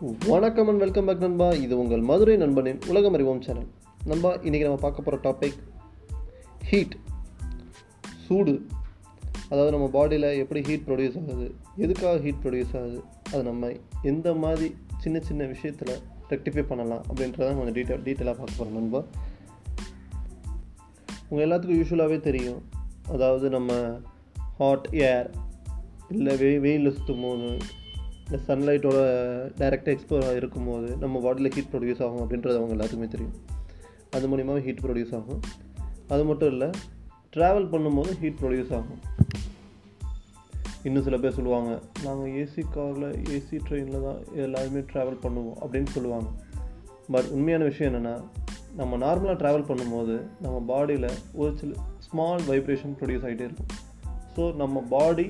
வணக்கம் and welcome back நண்பா. இது உங்கள் மதுரை நண்பனின் உலகம் அறிவோம் சேனல். நண்பா இன்றைக்கி நம்ம பார்க்க போகிற டாபிக் ஹீட் சூடு. அதாவது நம்ம பாடியில் எப்படி ஹீட் ப்ரொடியூஸ் ஆகுது எதுக்காக ஹீட் ப்ரொடியூஸ் ஆகுது அது நம்ம எந்த மாதிரி சின்ன சின்ன விஷயத்தில் ரெக்டிஃபை பண்ணலாம் அப்படின்றத கொஞ்சம் டீட்டெயில் டீட்டெயிலாக பார்க்க போகிறோம் நண்பா. உங்கள் எல்லாத்துக்கும் யூஸ்வலாகவே தெரியும். அதாவது நம்ம ஹாட் ஏர் இல்லை வெய் வெயிலில் சுற்றும் போது இந்த சன்லைட்டோட டைரெக்டாக எக்ஸ்போர் இருக்கும்போது நம்ம பாடியில் ஹீட் ப்ரொடியூஸ் ஆகும் அப்படின்றது அவங்க எல்லாத்துக்குமே தெரியும். அது மூலிமா ஹீட் ப்ரொடியூஸ் ஆகும். அது மட்டும் இல்லை ட்ராவல் பண்ணும்போது ஹீட் ப்ரொடியூஸ் ஆகும். இன்னும் சில பேர் சொல்லுவாங்க நாங்கள் ஏசி காரில் ஏசி ட்ரெயினில் தான் எல்லாருமே ட்ராவல் பண்ணுவோம் அப்படின்னு சொல்லுவாங்க. பட் உண்மையான விஷயம் என்னென்னா நம்ம நார்மலாக ட்ராவல் பண்ணும்போது நம்ம பாடியில் ஒரு சில ஸ்மால் வைப்ரேஷன் ப்ரொடியூஸ் ஆகிட்டே இருக்கும். ஸோ நம்ம பாடி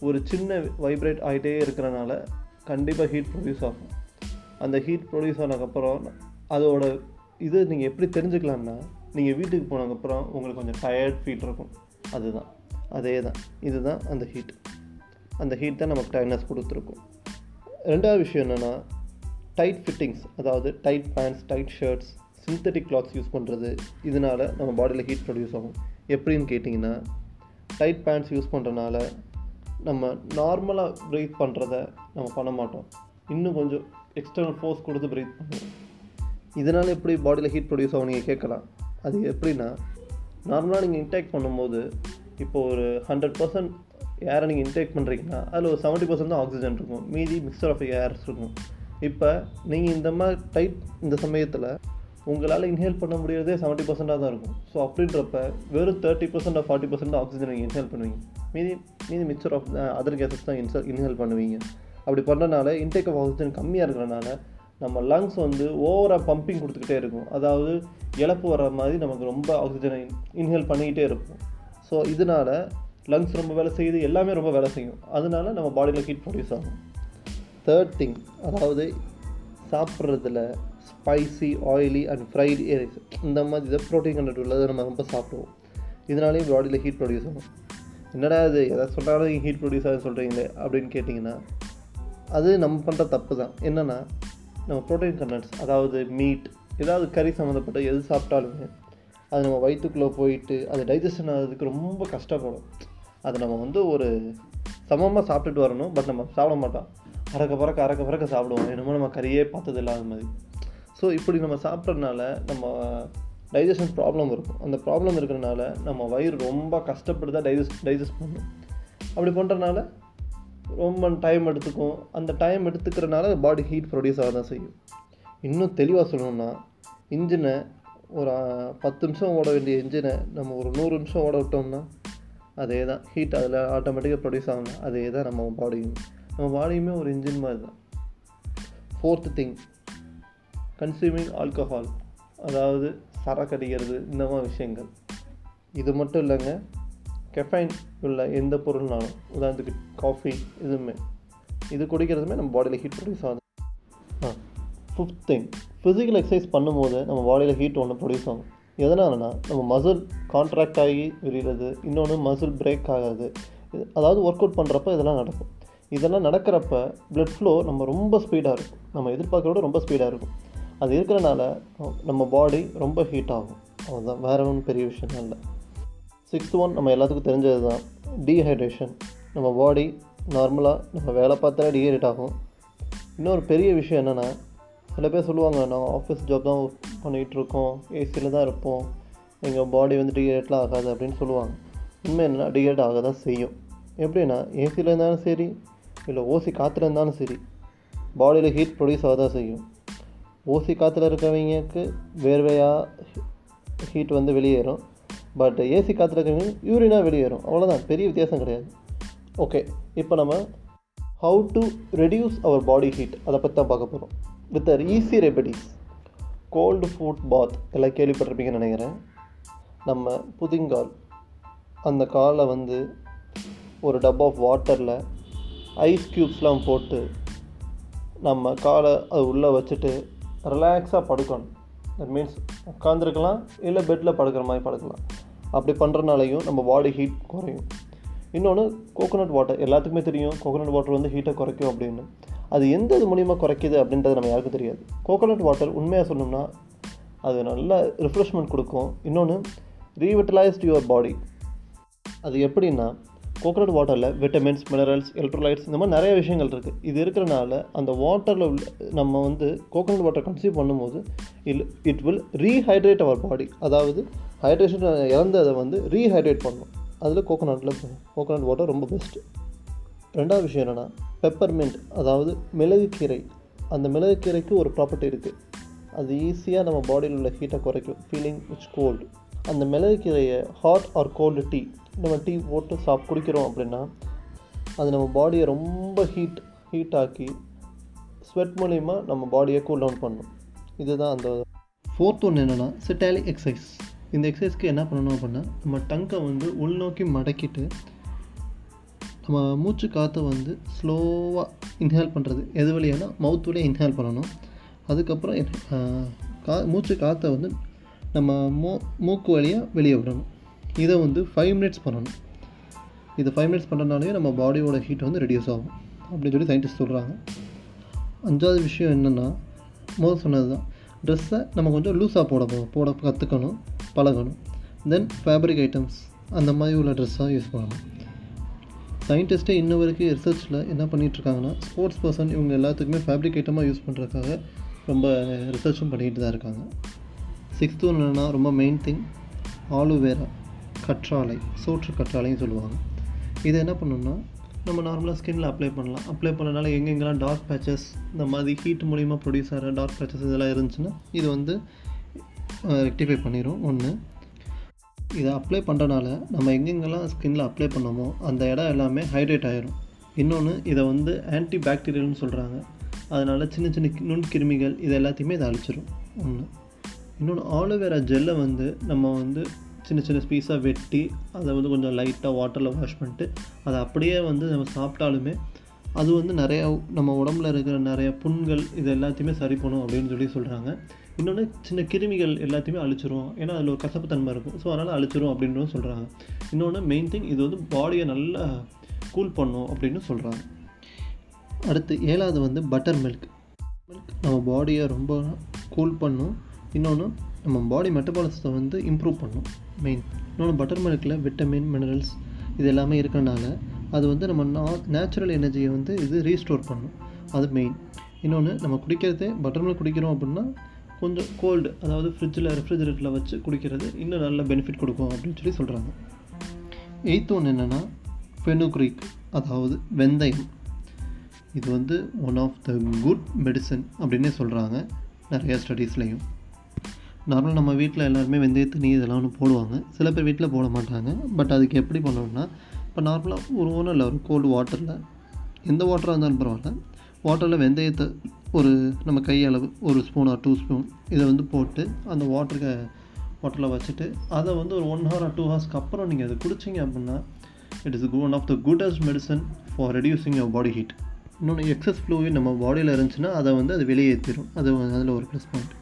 ஒரு சின்ன வைப்ரேட் ஆகிட்டே இருக்கிறனால கண்டிப்பாக ஹீட் ப்ரொடியூஸ் ஆகும். அந்த ஹீட் ப்ரொடியூஸ் ஆனதுக்கப்புறம் அதோட இது நீங்கள் எப்படி தெரிஞ்சுக்கலாம்னா நீங்கள் வீட்டுக்கு போனதுக்கப்புறம் உங்களுக்கு கொஞ்சம் டயர்ட் ஃபீல் இருக்கும். அதுதான். அதே தான் இதுதான் அந்த ஹீட் அந்த ஹீட் தான் நமக்கு டயர்னஸ் கொடுத்துருக்கும். ரெண்டாவது விஷயம் என்னென்னா டைட் ஃபிட்டிங்ஸ் அதாவது tight pants tight shirts synthetic clothes use பண்ணுறது இதனால் நம்ம பாடியில் ஹீட் ப்ரொடியூஸ் ஆகும். எப்படின்னு கேட்டிங்கன்னா டைட் பேண்ட்ஸ் யூஸ் பண்ணுறனால நம்ம நார்மலாக ப்ரீத் பண்ணுறத நம்ம பண்ண மாட்டோம். இன்னும் கொஞ்சம் எக்ஸ்டர்னல் ஃபோர்ஸ் கொடுத்து ப்ரீத் பண்ணுவோம். இதனால் எப்படி பாடியில் ஹீட் ப்ரொடியூஸ் ஆகும் நீங்கள் கேட்கலாம். அது எப்படின்னா நார்மலாக நீங்கள் இன்டேக் பண்ணும்போது இப்போ ஒரு ஹண்ட்ரட் பர்சன்ட் ஏரை நீங்கள் இன்டேக் பண்ணுறீங்கன்னா அதில் ஒரு செவன்ட்டி பர்சன்ட் தான் ஆக்சிஜன் இருக்கும். மீதி மிக்சர் ஆஃப் ஏர்ஸ் இருக்கும். இப்போ நீங்கள் இந்த மாதிரி டைட் இந்த சமயத்தில் உங்களால் இன்ஹேல் பண்ண முடியறதே செவன்ட்டி பர்சென்ட்டாக தான் இருக்கும். ஸோ அப்படின்றப்ப வெறும் thirty percent of forty percent oxygen நீங்கள் இன்ஹேல் பண்ணுவீங்க. மீதி மீதி மிக்சர் ஆஃப் அதர் கேசஸ் தான் இன்சல் இன்ஹேல் பண்ணுவீங்க. அப்படி பண்ணுறனால இன்டேக் ஆஃப் ஆக்சிஜன் கம்மியாக இருக்கிறனால நம்ம லங்ஸ் வந்து ஓவராக பம்பிங் கொடுத்துக்கிட்டே இருக்கும். அதாவது இழப்பு வர்ற மாதிரி நமக்கு ரொம்ப ஆக்சிஜனை இன்ஹேல் பண்ணிக்கிட்டே இருக்கும். ஸோ இதனால் லங்ஸ் ரொம்ப வேலை செய்யுது எல்லாமே ரொம்ப வேலை செய்யும். அதனால நம்ம பாடியில் ஹீட் ப்ரொடியூஸ் ஆகும். தேர்ட் திங் அதாவது சாப்பிட்றதுல ஸ்பைசி ஆயிலி அண்ட் ஃப்ரைட் ஏரிஸ் இந்த மாதிரி இதை ப்ரோட்டீன் கண்டென்ட் உள்ளதை நம்ம ரொம்ப சாப்பிடுவோம். இதனாலேயும் பாடியில் ஹீட் ப்ரொடியூஸ் ஆகும். என்னடா இது? எதை சொன்னாலும் ஹீட் ப்ரொடியூஸ் ஆகுது சொல்கிறீங்களே அப்படின்னு கேட்டிங்கன்னா அது நம்ம பண்ணுற தப்பு தான். என்னென்னா நம்ம ப்ரோட்டீன் கண்டென்ட்ஸ் அதாவது மீட் ஏதாவது கறி சம்மந்தப்பட்ட எது சாப்பிட்டாலுமே அது நம்ம வயிற்றுக்குள்ளே போயிட்டு அது டைஜஷன் ஆகிறதுக்கு ரொம்ப கஷ்டப்படும். அதை நம்ம வந்து ஒரு சமமாக சாப்பிட்டுட்டு வரணும் பட் நம்ம சாப்பிட மாட்டோம். அறக்க பறக்க அறக்க பறக்க சாப்பிடுவோம். என்னமோ நம்ம கறியே பார்த்தது இல்லாத மாதிரி. ஸோ இப்படி நம்ம சாப்பிட்றதுனால நம்ம டைஜஷன் ப்ராப்ளம் இருக்கும். அந்த ப்ராப்ளம் இருக்கிறனால நம்ம வயிறு ரொம்ப கஷ்டப்பட்டு தான் டைஜஸ்ட் டைஜஸ்ட் பண்ணும். அப்படி பண்ணுறனால ரொம்ப டைம் எடுத்துக்கும். அந்த டைம் எடுத்துக்கிறனால பாடி ஹீட் ப்ரொடியூஸ் ஆக தான் செய்யும். இன்னும் தெளிவாக சொல்லணும்னா இன்ஜினை ஒரு பத்து நிமிஷம் ஓட வேண்டிய இன்ஜினை நம்ம ஒரு நூறு நிமிஷம் ஓட விட்டோம்னா அதே தான். ஹீட் அதில் ஆட்டோமேட்டிக்காக ப்ரொடியூஸ் ஆகணும் அதே தான் நம்ம பாடியும் நம்ம பாடியுமே ஒரு இன்ஜின் மாதிரி தான். ஃபோர்த்து திங் கன்சியூமிங் ஆல்கஹால் அதாவது சரக்கு அடிக்கிறது இந்த மாதிரி விஷயங்கள். இது மட்டும் இல்லைங்க கெஃபைன் உள்ள எந்த பொருள்னாலும் உதாரணத்துக்கு காஃபி இதுவுமே இது குடிக்கிறதுமே நம்ம பாடியில் ஹீட் ப்ரொடியூஸ் ஆகுது. Ah fifth thing physical exercise பண்ணும்போது நம்ம பாடியில் ஹீட் ஒன்று ப்ரொடியூஸ் ஆகும். எதனாலனா நம்ம மசில் கான்ட்ராக்ட் ஆகி விரிகிறது இன்னொன்று மசில் பிரேக் ஆகாது. அதாவது ஒர்க் அவுட் பண்ணுறப்ப இதெல்லாம் நடக்கும். இதெல்லாம் நடக்கிறப்ப ப்ளட் ஃப்ளோ நம்ம ரொம்ப ஸ்பீடாக இருக்கும். நம்ம எதிர்பார்க்குறோட ரொம்ப ஸ்பீடாக இருக்கும். அது இருக்கிறனால நம்ம பாடி ரொம்ப ஹீட் ஆகும். அதுதான் வேற ஒன்றும் பெரிய விஷயம் இல்லை. சிக்ஸ்த் ஒன் நம்ம எல்லாத்துக்கும் தெரிஞ்சது தான் டீஹைட்ரேஷன் நம்ம பாடி நார்மலாக நம்ம வேலை பார்த்தா டீஹைட்ரேட் ஆகும். இன்னொரு பெரிய விஷயம் என்னென்னா சில பேர் சொல்லுவாங்க நாங்கள் ஆஃபீஸ் ஜாப் தான் பண்ணிகிட்டு இருக்கோம். ஏசியில் தான் இருப்போம். எங்கள் பாடி வந்து டீஹைட்லாம் ஆகாது அப்படின்னு சொல்லுவாங்க. உண்மை என்னென்னா டீஹைட் ஆக தான் செய்யும். எப்படின்னா ஏசியில் இருந்தாலும் சரி இல்லை ஓசி காற்றுல இருந்தாலும் சரி பாடியில் ஹீட் ப்ரொடியூஸ் ஆக தான் செய்யும். ஓசி காற்றுல இருக்கிறவங்களுக்கு வேர்வையாக ஹீட் வந்து வெளியேறும். பட் ஏசி காற்றுல இருக்கிறவங்க யூரினாக வெளியேறும். அவ்வளோதான் பெரிய வித்தியாசம் கிடையாது. ஓகே இப்போ நம்ம how to reduce our body heat அதை பற்றி தான் பார்க்க போகிறோம் with our easy remedies cold foot bath எல்லாம் கேள்விப்பட்டிருப்பீங்கன்னு நினைக்கிறேன். நம்ம புதிங்கால் அந்த காலை வந்து ஒரு டப் ஆஃப் வாட்டரில் ஐஸ் க்யூப்ஸ்லாம் போட்டு நம்ம காலை அது உள்ளே வச்சுட்டு ரிலாக்ஸாக படுக்கணும். தட் மீன்ஸ் உட்காந்துருக்கலாம் இல்லை பெட்டில் படுக்கிற மாதிரி படுக்கலாம். அப்படி பண்ணுறனாலையும் நம்ம பாடி ஹீட் குறையும். இன்னொன்று கோகோனட் வாட்டர் எல்லாத்துக்குமே தெரியும் கோகோனட் வாட்டர் வந்து ஹீட்டை குறைக்கும் அப்படின்னு. அது எந்த இது மூலியமாக குறைக்குது அப்படின்றது நம்ம யாருக்கும் தெரியாது. கோகோனட் வாட்டர் உண்மையாக சொன்னோம்னா அது நல்ல ரிஃப்ரெஷ்மெண்ட் கொடுக்கும். இன்னொன்று ரீவிட்டலைஸ்ட் யுவர் பாடி அது எப்படின்னா கோகோனட் வாட்டரில் விட்டமின்ஸ் மினரல்ஸ் எலக்ட்ரோலைட்ஸ் இந்த மாதிரி நிறைய விஷயங்கள் இருக்குது இது இருக்கிறனால அந்த வாட்டரில் உள்ள நம்ம வந்து கோகோனட் வாட்டர் கன்சியூம் பண்ணும்போது இல் it will rehydrate our body அதாவது ஹைட்ரேஷன் இறந்ததை வந்து ரீஹைட்ரேட் பண்ணும். அதில் கோகோனட்டில் கோகோனட் வாட்டர் ரொம்ப பெஸ்ட்டு ரெண்டாவது விஷயம் என்னென்னா பெப்பர்மெண்ட் அதாவது மிளகு கீரை அந்த மிளகு கீரைக்கு ஒரு ப்ராப்பர்ட்டி இருக்குது அது ஈஸியாக நம்ம பாடியில் உள்ள ஹீட்டை குறைக்கும். ஃபீலிங் இட்ஸ் கோல்டு அந்த மிளகு கீரையை ஹாட் ஆர் கோல்டு டீ நம்ம டீ போட்டு சாப் குடிக்கிறோம் அப்படின்னா அது நம்ம பாடியை ரொம்ப ஹீட் ஹீட் ஆக்கி ஸ்வெட் மூலிமா நம்ம பாடியை கூல் டவுன் பண்ணும். இதுதான் அந்த ஃபோர்த் ஒன்று என்னென்னா சிட்டாலிக் எக்ஸசைஸ் இந்த எக்ஸசைஸ்க்கு என்ன பண்ணணும் அப்படின்னா நம்ம டங்கை வந்து உள்நோக்கி மடக்கிட்டு நம்ம மூச்சு காற்றை வந்து ஸ்லோவாக இன்ஹேல் பண்ணுறது எது வழியானா மவுத் வழியாக இன்ஹேல் பண்ணணும். அதுக்கப்புறம் கா மூச்சு காற்றை வந்து நம்ம மூ மூக்கு வழியாக வெளியே விடணும். இதை வந்து ஃபைவ் மினிட்ஸ் பண்ணணும். இது ஃபைவ் மினிட்ஸ் பண்ணுறதுனாலே நம்ம பாடியோட ஹீட் வந்து ரெடியூஸ் ஆகும். அப்படின்னு சொல்லி சயின்டிஸ்ட் சொல்கிறாங்க அஞ்சாவது விஷயம் என்னென்னா முதல் சொன்னது தான். ட்ரெஸ்ஸை நம்ம கொஞ்சம் லூஸாக போட போ- போட கற்றுக்கணும் பழகணும். தென் ஃபேப்ரிக் ஐட்டம்ஸ் அந்த மாதிரி உள்ள ட்ரெஸ்ஸாக யூஸ் பண்ணணும். சயின்டிஸ்ட்டே இன்ன வரைக்கும் ரிசர்ச்சில் என்ன பண்ணிகிட்ருக்காங்கன்னா ஸ்போர்ட்ஸ் பர்சன் இவங்க எல்லாத்துக்குமே ஃபேப்ரிக் ஐட்டமாக யூஸ் பண்ணுறதுக்காக ரொம்ப ரிசர்ச்சும் பண்ணிகிட்டு தான் இருக்காங்க. சிக்ஸ்த்து என்னென்னா ரொம்ப மெயின் திங் ஆலுவேரா கற்றாழை சோற்று கற்றாழைன்னு சொல்லுவாங்க. இதை என்ன பண்ணணும்னா நம்ம நார்மலாக ஸ்கின்ல அப்ளை பண்ணலாம். அப்ளை பண்ணனால எங்கெங்கெல்லாம் டார்க் பேச்சஸ் இந்த மாதிரி ஹீட் மூலிமா ப்ரொடியூஸ் ஆகிற டார்க் பேச்சஸ் இதெல்லாம் இருந்துச்சுன்னா இது வந்து ரெக்டிஃபை பண்ணிடும் ஒன்று இதை அப்ளை பண்ணுறனால நம்ம எங்கெங்கெல்லாம் ஸ்கின்ல அப்ளை பண்ணோமோ அந்த இடம் எல்லாமே ஹைட்ரேட் ஆகிரும் இன்னொன்று இதை வந்து ஆன்டி பாக்டீரியல்னு சொல்கிறாங்க அதனால் சின்ன சின்ன நுண் நுண்கிருமிகள் இது எல்லாத்தையுமே இதை அழிச்சிடும் ஒன்று இன்னொன்று ஆலோவேரா ஜெல்லை வந்து நம்ம வந்து சின்ன சின்ன பீஸாக வெட்டி அதை வந்து கொஞ்சம் லைட்டாக வாட்டரில் வாஷ் பண்ணிட்டு அதை அப்படியே வந்து நம்ம சாப்பிட்டாலுமே அது வந்து நிறையா நம்ம உடம்புல இருக்கிற நிறைய புண்கள் இது எல்லாத்தையுமே சரி பண்ணும் அப்படின்னு சொல்லி சொல்கிறாங்க இன்னொன்று சின்ன கிருமிகள் எல்லாத்தையுமே அழிச்சிரும். ஏன்னா அதில் ஒரு கசப்புத்தன்மை இருக்கும். ஸோ அதனால் அழிச்சிரும் அப்படின்னு சொல்கிறாங்க இன்னொன்று மெயின் திங் இது வந்து பாடியை நல்லா கூல் பண்ணும் அப்படின்னு சொல்கிறாங்க அடுத்து ஏழாவது வந்து பட்டர் மில்க் மில்க் நம்ம பாடியை ரொம்ப கூல் பண்ணும். இன்னொன்று நம்ம பாடி மெட்டபாலிசத்தை வந்து இம்ப்ரூவ் பண்ணும். மெயின் இன்னொன்று பட்டர் மில்கில் விட்டமின் மினரல்ஸ் இது எல்லாமே இருக்கிறனால அது வந்து நம்ம நா நேச்சுரல் எனர்ஜியை வந்து இது ரீஸ்டோர் பண்ணும். அது மெயின் இன்னொன்று நம்ம குடிக்கிறதே பட்டர் மில்க் குடிக்கிறோம் அப்படின்னா கொஞ்சம் கோல்டு அதாவது ஃப்ரிட்ஜில் ரெஃப்ரிஜரேட்டரில் வச்சு குடிக்கிறது இன்னும் நல்ல பெனிஃபிட் கொடுக்கும் அப்படின்னு சொல்லி சொல்கிறாங்க எயித்து ஒன்று என்னென்னா ஃபெனுக்ரிக் அதாவது வெந்தயம். இது வந்து one of the good medicine அப்படின்னே சொல்கிறாங்க நிறையா ஸ்டடீஸ்லையும் நார்மலாக நம்ம வீட்டில் எல்லாருமே வெந்தயத்து நீ இதெல்லாம் ஒன்று போடுவாங்க. சில பேர் வீட்டில் போட மாட்டாங்க. பட் அதுக்கு எப்படி பண்ணணும்னா இப்போ நார்மலாக ஒரு ஒன்றும் இல்லை ஒரு கோல்டு வாட்டரில் எந்த வாட்டராக இருந்தாலும் பரவாயில்ல. வாட்டரில் வெந்தயத்தை ஒரு நம்ம கையளவு ஒரு ஸ்பூன் ஆர் டூ ஸ்பூன் இதை வந்து போட்டு அந்த வாட்டருக்கு வாட்டரில் வச்சுட்டு அதை வந்து ஒரு ஒன் ஹவர் ஆர் டூ ஹவர்ஸ்க்கு அப்புறம் நீங்கள் அதை குடிச்சிங்க அப்படின்னா it is one of the goodest medicine for reducing your body heat இன்னொன்று எக்ஸஸ் ஃப்ளூவிட் நம்ம பாடியில் இருந்துச்சுன்னா அதை வந்து அது வெளியேற்றிடும் அது அதில் ஒரு ப்ளஸ் பாயிண்ட்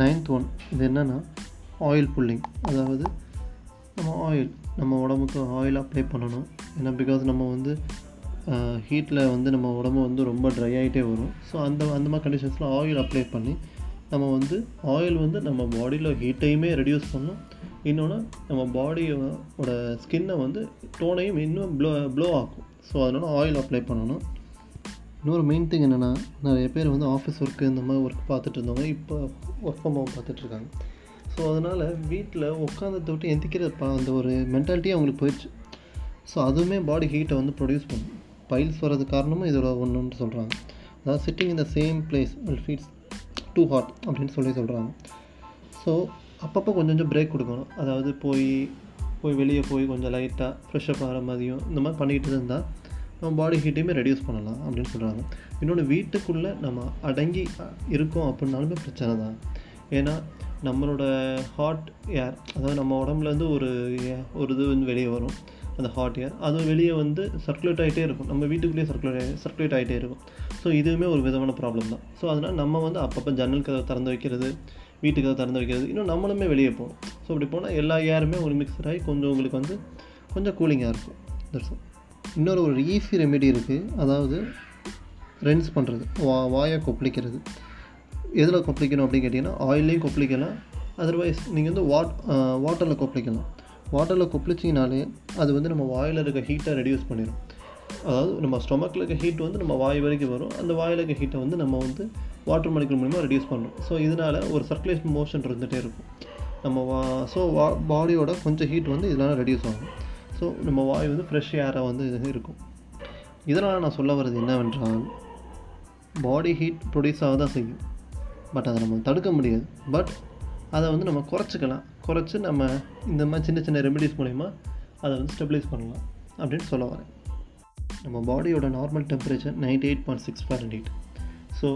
நைன்த் ஒன் இது என்னென்னா ஆயில் புல்லிங் அதாவது நம்ம ஆயில் நம்ம உடம்புக்கு ஆயில் அப்ளை பண்ணணும். ஏன்னா பிகாஸ் நம்ம வந்து ஹீட்டில் வந்து நம்ம உடம்பு வந்து ரொம்ப ட்ரை ஆகிட்டே வரும். ஸோ அந்த அந்த மாதிரி கண்டிஷன்ஸில் ஆயில் அப்ளை பண்ணி நம்ம வந்து ஆயில் வந்து நம்ம பாடியில் ஹீட்டையுமே ரெடியூஸ் பண்ணும் இன்னொன்று நம்ம பாடியோட ஸ்கின்னை வந்து டோனையும் இன்னும் ப்ளோ ப்ளோ ஆக்கும். ஸோ அதனால் ஆயில் அப்ளை பண்ணணும். இன்னொரு மெயின் திங் என்னென்னா நிறைய பேர் வந்து ஆஃபீஸ் ஒர்க்கு இந்த மாதிரி ஒர்க் பார்த்துட்டு இருந்தவங்க இப்போ ஒர்க் ஃப்ரம் ஹோம் பார்த்துட்ருக்காங்க ஸோ அதனால் வீட்டில் உட்காந்து விட்டு எந்திக்கிற அந்த ஒரு மென்டாலிட்டியே அவங்களுக்கு போயிடுச்சு. ஸோ அதுவுமே பாடி ஹீட்டை வந்து ப்ரொடியூஸ் பண்ணும். பைல்ஸ் வர்றது காரணமும் இதோட ஒன்றுன்னு சொல்கிறாங்க அதாவது sitting in the same place will feeds too hot அப்படின்னு சொல்லி சொல்கிறாங்க ஸோ அப்பப்போ கொஞ்சம் கொஞ்சம் பிரேக் கொடுக்கணும். அதாவது போய் போய் வெளியே போய் கொஞ்சம் லைட்டாக ஃப்ரெஷ்அப் ஆகிற மாதிரியும் இந்த மாதிரி பண்ணிக்கிட்டு இருந்தால் நம்ம பாடி ஹீட்டையுமே ரெடியூஸ் பண்ணலாம் அப்படின்னு சொல்கிறாங்க இன்னொன்று வீட்டுக்குள்ளே நம்ம அடங்கி இருக்கோம் அப்படின்னாலுமே பிரச்சனை தான். ஏன்னா நம்மளோட ஹாட் ஏர் அதாவது நம்ம உடம்புல இருந்து ஒரு ஒரு இது வந்து வெளியே வரும். அந்த ஹாட் ஏர் அது வெளியே வந்து சர்க்குலேட் ஆகிட்டே இருக்கும். நம்ம வீட்டுக்குள்ளேயே சர்க்குலேட் சர்க்குலேட் ஆகிட்டே இருக்கும். ஸோ இதுவுமே ஒரு விதமான ப்ராப்ளம் தான். ஸோ அதனால் நம்ம வந்து அப்பப்போ ஜன்னல் கதவை திறந்து வைக்கிறது வீட்டுக்கு அதை திறந்து வைக்கிறது இன்னும் நம்மளுமே வெளியே போகணும். ஸோ அப்படி போனால் எல்லா ஏருமே ஒரு மிக்சர் ஆகி கொஞ்சம் உங்களுக்கு வந்து கொஞ்சம் கூலிங்காக இருக்கும். தட்ஸ். இன்னொரு ஒரு ஈஸி ரெமெடி இருக்குது அதாவது ரென்ஸ் பண்ணுறது வா வாயை கொப்பளிக்கிறது. எதில் கொப்பளிக்கணும் அப்படின்னு கேட்டிங்கன்னா ஆயிலையும் கொப்பளிக்கலாம். அதர்வைஸ் நீங்கள் வந்து வாட் வாட்டரில் கொப்பளிக்கலாம். வாட்டரில் கொப்பளிச்சிங்கனாலே அது வந்து நம்ம வாயில் இருக்க ஹீட்டை ரெடியூஸ் பண்ணிடும் அதாவது நம்ம ஸ்டொமக்கில் இருக்க ஹீட் வந்து நம்ம வாய் வரைக்கும் வரும். அந்த வாயில் இருக்க ஹீட்டை வந்து நம்ம வந்து வாட்டர் மாலிகுல் மூலிமா ரெடியூஸ் பண்ணுறோம் ஸோ இதனால் ஒரு சர்க்குலேஷன் மோஷன் இருந்துகிட்டே இருக்கும். நம்ம வா ஸோ வா பாடியோட கொஞ்சம் ஹீட் வந்து இதனால் ரெடியூஸ் ஆகும். ஸோ நம்ம வாய் வந்து ஃப்ரெஷ் ஏராக வந்து இது இருக்கும். இதனால் நான் சொல்ல வர்றது என்னவென்றால் பாடி ஹீட் ப்ரொடியூஸ் ஆக தான் செய்யும். பட் அதை நம்ம தடுக்க முடியாது. பட் அதை வந்து நம்ம குறைச்சிக்கலாம். குறைச்சி நம்ம இந்த மாதிரி சின்ன சின்ன ரெமெடிஸ் மூலிமா அதை வந்து ஸ்டெபிலைஸ் பண்ணலாம் அப்படின்னு சொல்ல வரேன். நம்ம பாடியோட normal temperature ninety eight point six heat so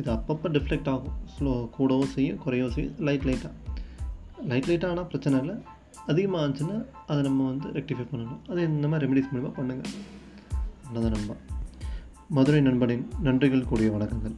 இது அப்பப்போ டிஃப்ளெக்ட் ஆகும். ஸ்லோ கூடவும் செய்யும் குறையவும் செய்யும் லைட் லைட்டாக லைட் லைட்டாக ஆனால் பிரச்சனை இல்லை. அதிகமாக இருந்துச்சுன்னா அதை நம்ம வந்து ரெக்டிஃபை பண்ணணும். அது இந்த மாதிரி ரெமெடிஸ் மூலிமா பண்ணுங்கள் நல்லது நண்பா மதுரை நண்பனின் நன்றிகள் கூடிய வணக்கங்கள்.